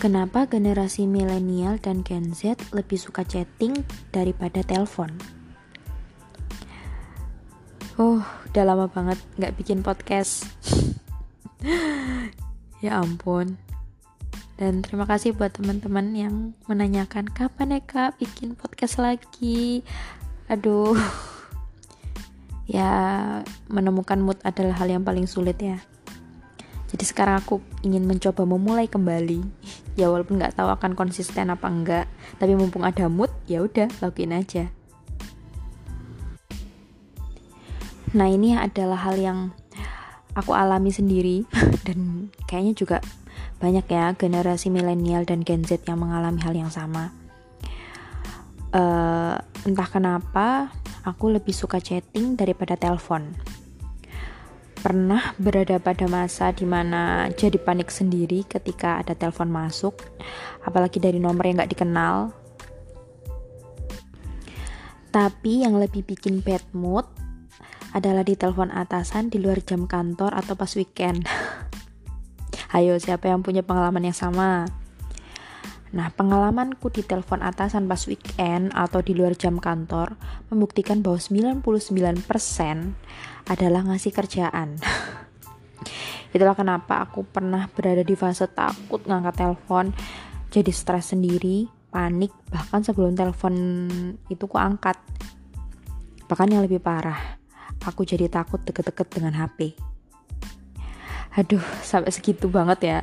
Kenapa generasi milenial dan Gen Z lebih suka chatting daripada telepon? Oh, udah lama banget nggak bikin podcast. ya ampun. Dan terima kasih buat teman-teman yang menanyakan kapan ya kak bikin podcast lagi. Aduh. ya, menemukan mood adalah hal yang paling sulit ya. Jadi sekarang aku ingin mencoba memulai kembali. ya walaupun nggak tahu akan konsisten apa enggak, tapi mumpung ada mood, ya udah lakuin aja. Nah, ini adalah hal yang aku alami sendiri dan kayaknya juga banyak ya generasi milenial dan Gen Z yang mengalami hal yang sama. Uh, entah kenapa aku lebih suka chatting daripada telepon. Pernah berada pada masa di mana jadi panik sendiri ketika ada telepon masuk, apalagi dari nomor yang gak dikenal. Tapi yang lebih bikin bad mood adalah di telepon atasan di luar jam kantor atau pas weekend. Ayo, siapa yang punya pengalaman yang sama? Nah, pengalamanku di telepon atasan pas weekend atau di luar jam kantor membuktikan bahwa 99% adalah ngasih kerjaan. Itulah kenapa aku pernah berada di fase takut ngangkat telepon, jadi stres sendiri, panik, bahkan sebelum telepon itu ku angkat. Bahkan yang lebih parah, aku jadi takut deket-deket dengan HP. Aduh, sampai segitu banget ya.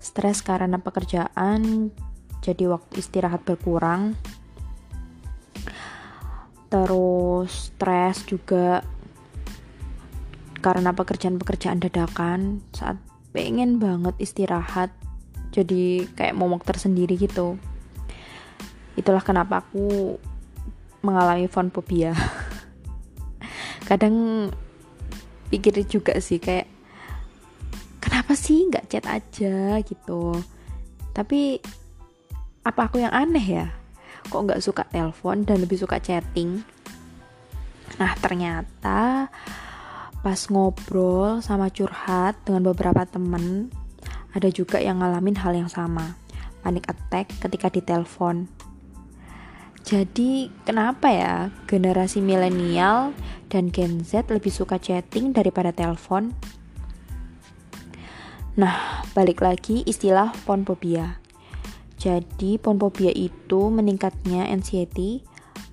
Stres karena pekerjaan, jadi waktu istirahat berkurang. Terus stres juga karena pekerjaan-pekerjaan dadakan. Saat pengen banget istirahat jadi kayak momok tersendiri gitu. Itulah kenapa aku mengalami phone phobia kadang pikir juga sih kayak chat aja gitu. Tapi apa aku yang aneh ya? Kok nggak suka telepon dan lebih suka chatting? Nah ternyata pas ngobrol sama curhat dengan beberapa temen ada juga yang ngalamin hal yang sama. Panik attack ketika ditelepon jadi, kenapa ya generasi milenial dan Gen Z lebih suka chatting daripada telepon? Nah, balik lagi istilah phobia. Jadi, phobia itu meningkatnya anxiety,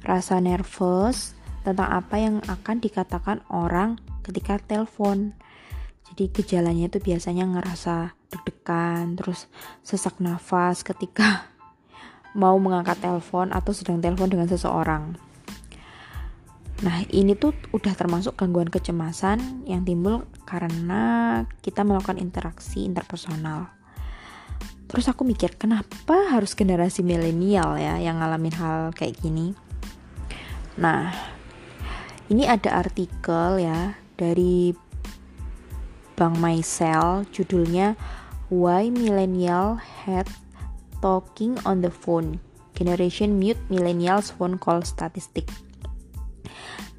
rasa nervous tentang apa yang akan dikatakan orang ketika telepon. Jadi, gejalanya itu biasanya ngerasa deg-degan, terus sesak nafas ketika mau mengangkat telepon atau sedang telepon dengan seseorang. Nah, ini tuh udah termasuk gangguan kecemasan yang timbul karena kita melakukan interaksi interpersonal. Terus aku mikir, kenapa harus generasi milenial ya yang ngalamin hal kayak gini? Nah, ini ada artikel ya dari Bank Mycel judulnya Why Millennial Had Talking on the Phone Generation Mute Millennials Phone Call Statistic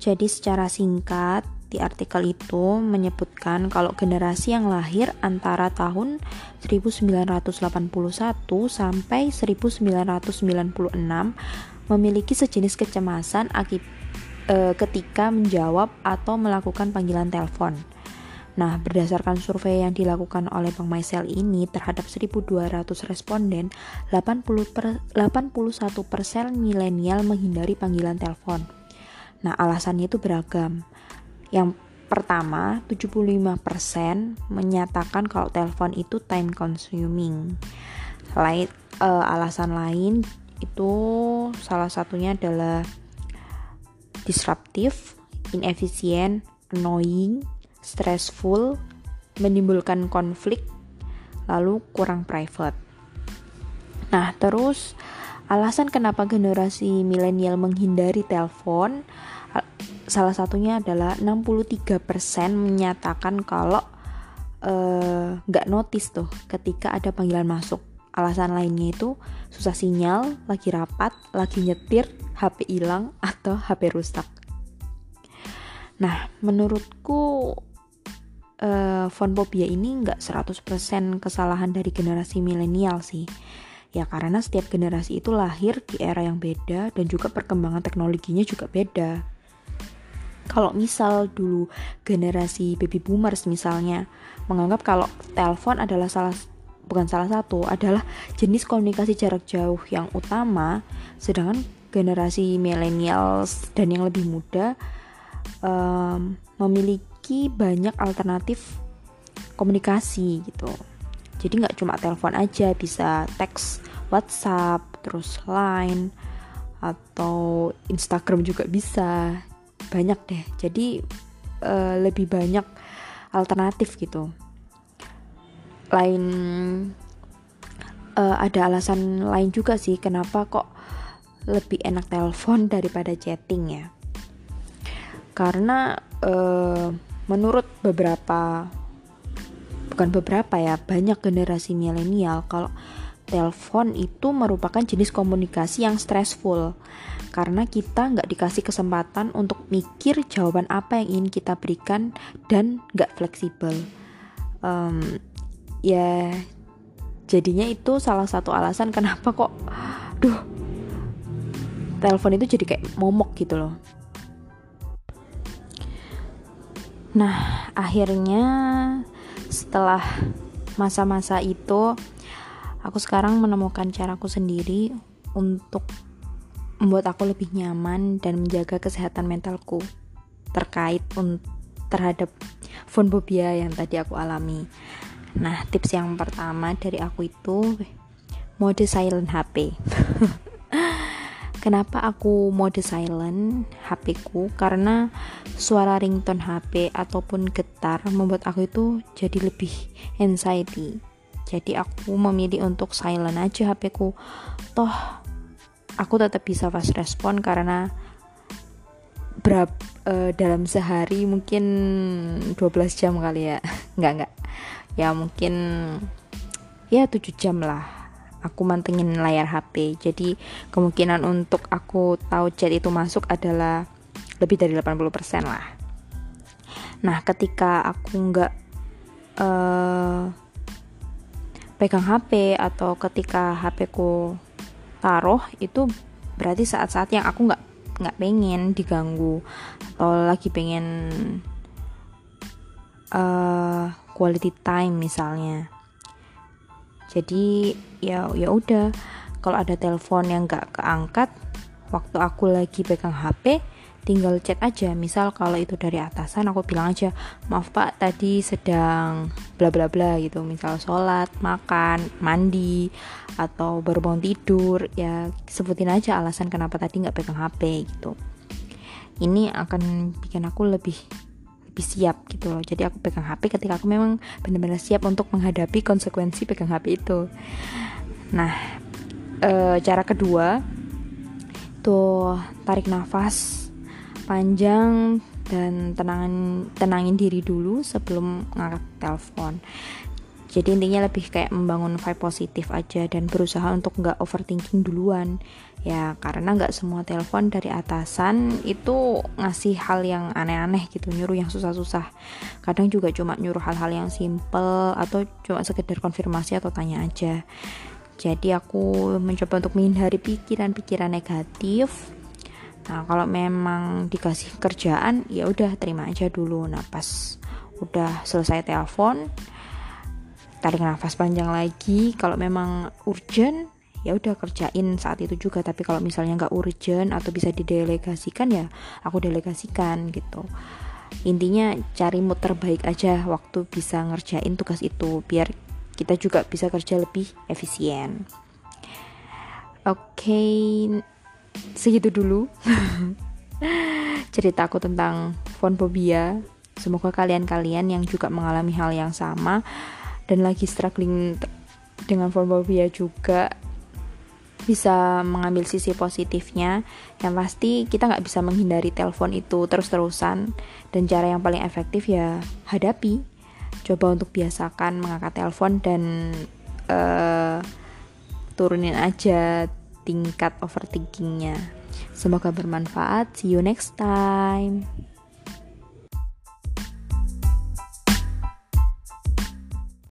jadi secara singkat di artikel itu menyebutkan kalau generasi yang lahir antara tahun 1981 sampai 1996 memiliki sejenis kecemasan akib, e, ketika menjawab atau melakukan panggilan telepon. Nah, berdasarkan survei yang dilakukan oleh Bank Mycel ini terhadap 1.200 responden, 80 per, 81% milenial menghindari panggilan telepon. Nah, alasannya itu beragam. Yang pertama, 75% menyatakan kalau telepon itu time consuming. Lain uh, alasan lain itu salah satunya adalah disruptive, inefficient, annoying, stressful, menimbulkan konflik, lalu kurang private. Nah, terus alasan kenapa generasi milenial menghindari telepon salah satunya adalah 63% menyatakan kalau eh, nggak uh, notice tuh ketika ada panggilan masuk. Alasan lainnya itu susah sinyal, lagi rapat, lagi nyetir, HP hilang atau HP rusak. Nah, menurutku uh, phobia ini nggak 100% kesalahan dari generasi milenial sih. Ya karena setiap generasi itu lahir di era yang beda dan juga perkembangan teknologinya juga beda. Kalau misal dulu generasi baby boomers misalnya menganggap kalau telepon adalah salah bukan salah satu adalah jenis komunikasi jarak jauh yang utama, sedangkan generasi millennials dan yang lebih muda um, memiliki banyak alternatif komunikasi gitu. Jadi nggak cuma telepon aja, bisa teks WhatsApp, terus Line atau Instagram juga bisa. Banyak deh. Jadi uh, lebih banyak alternatif gitu. Lain uh, ada alasan lain juga sih kenapa kok lebih enak telepon daripada chatting ya. Karena uh, menurut beberapa bukan beberapa ya banyak generasi milenial kalau telepon itu merupakan jenis komunikasi yang stressful karena kita nggak dikasih kesempatan untuk mikir jawaban apa yang ingin kita berikan dan nggak fleksibel. Um, ya jadinya itu salah satu alasan kenapa kok duh telepon itu jadi kayak momok gitu loh. Nah akhirnya setelah masa-masa itu aku sekarang menemukan caraku sendiri untuk membuat aku lebih nyaman dan menjaga kesehatan mentalku terkait terhadap phobia yang tadi aku alami. Nah, tips yang pertama dari aku itu mode silent HP. Kenapa aku mode silent HP ku? Karena suara ringtone HP ataupun getar membuat aku itu jadi lebih anxiety. Jadi aku memilih untuk silent aja HP ku. Toh aku tetap bisa fast respon karena berapa uh, dalam sehari mungkin 12 jam kali ya. Enggak enggak ya mungkin ya 7 jam lah aku mantengin layar HP jadi kemungkinan untuk aku tahu chat itu masuk adalah lebih dari 80% lah. Nah ketika aku nggak uh, pegang HP atau ketika HP ku taruh itu berarti saat-saat yang aku nggak nggak pengen diganggu atau lagi pengen uh, quality time misalnya. Jadi ya ya udah. Kalau ada telepon yang gak keangkat waktu aku lagi pegang HP tinggal chat aja. Misal kalau itu dari atasan aku bilang aja maaf pak tadi sedang bla bla bla gitu. Misal sholat makan mandi atau baru bangun tidur ya sebutin aja alasan kenapa tadi nggak pegang HP gitu. Ini akan bikin aku lebih lebih siap gitu loh. Jadi aku pegang HP ketika aku memang benar-benar siap untuk menghadapi konsekuensi pegang HP itu. Nah e, cara kedua tuh tarik nafas panjang dan tenangin tenangin diri dulu sebelum ngangkat telepon. Jadi intinya lebih kayak membangun vibe positif aja dan berusaha untuk nggak overthinking duluan. Ya karena nggak semua telepon dari atasan itu ngasih hal yang aneh-aneh gitu nyuruh yang susah-susah. Kadang juga cuma nyuruh hal-hal yang simple atau cuma sekedar konfirmasi atau tanya aja. Jadi aku mencoba untuk menghindari pikiran-pikiran negatif nah kalau memang dikasih kerjaan ya udah terima aja dulu. Nah pas udah selesai telepon tarik nafas panjang lagi. Kalau memang urgent ya udah kerjain saat itu juga. Tapi kalau misalnya nggak urgent atau bisa didelegasikan ya aku delegasikan gitu. Intinya cari mood terbaik aja waktu bisa ngerjain tugas itu biar kita juga bisa kerja lebih efisien. Oke okay, segitu dulu. Ceritaku tentang phobia semoga kalian-kalian yang juga mengalami hal yang sama dan lagi struggling dengan phobia juga bisa mengambil sisi positifnya. Yang pasti kita nggak bisa menghindari telepon itu terus-terusan dan cara yang paling efektif ya hadapi. Coba untuk biasakan mengangkat telepon dan uh, turunin aja tingkat overthinkingnya. Semoga bermanfaat. See you next time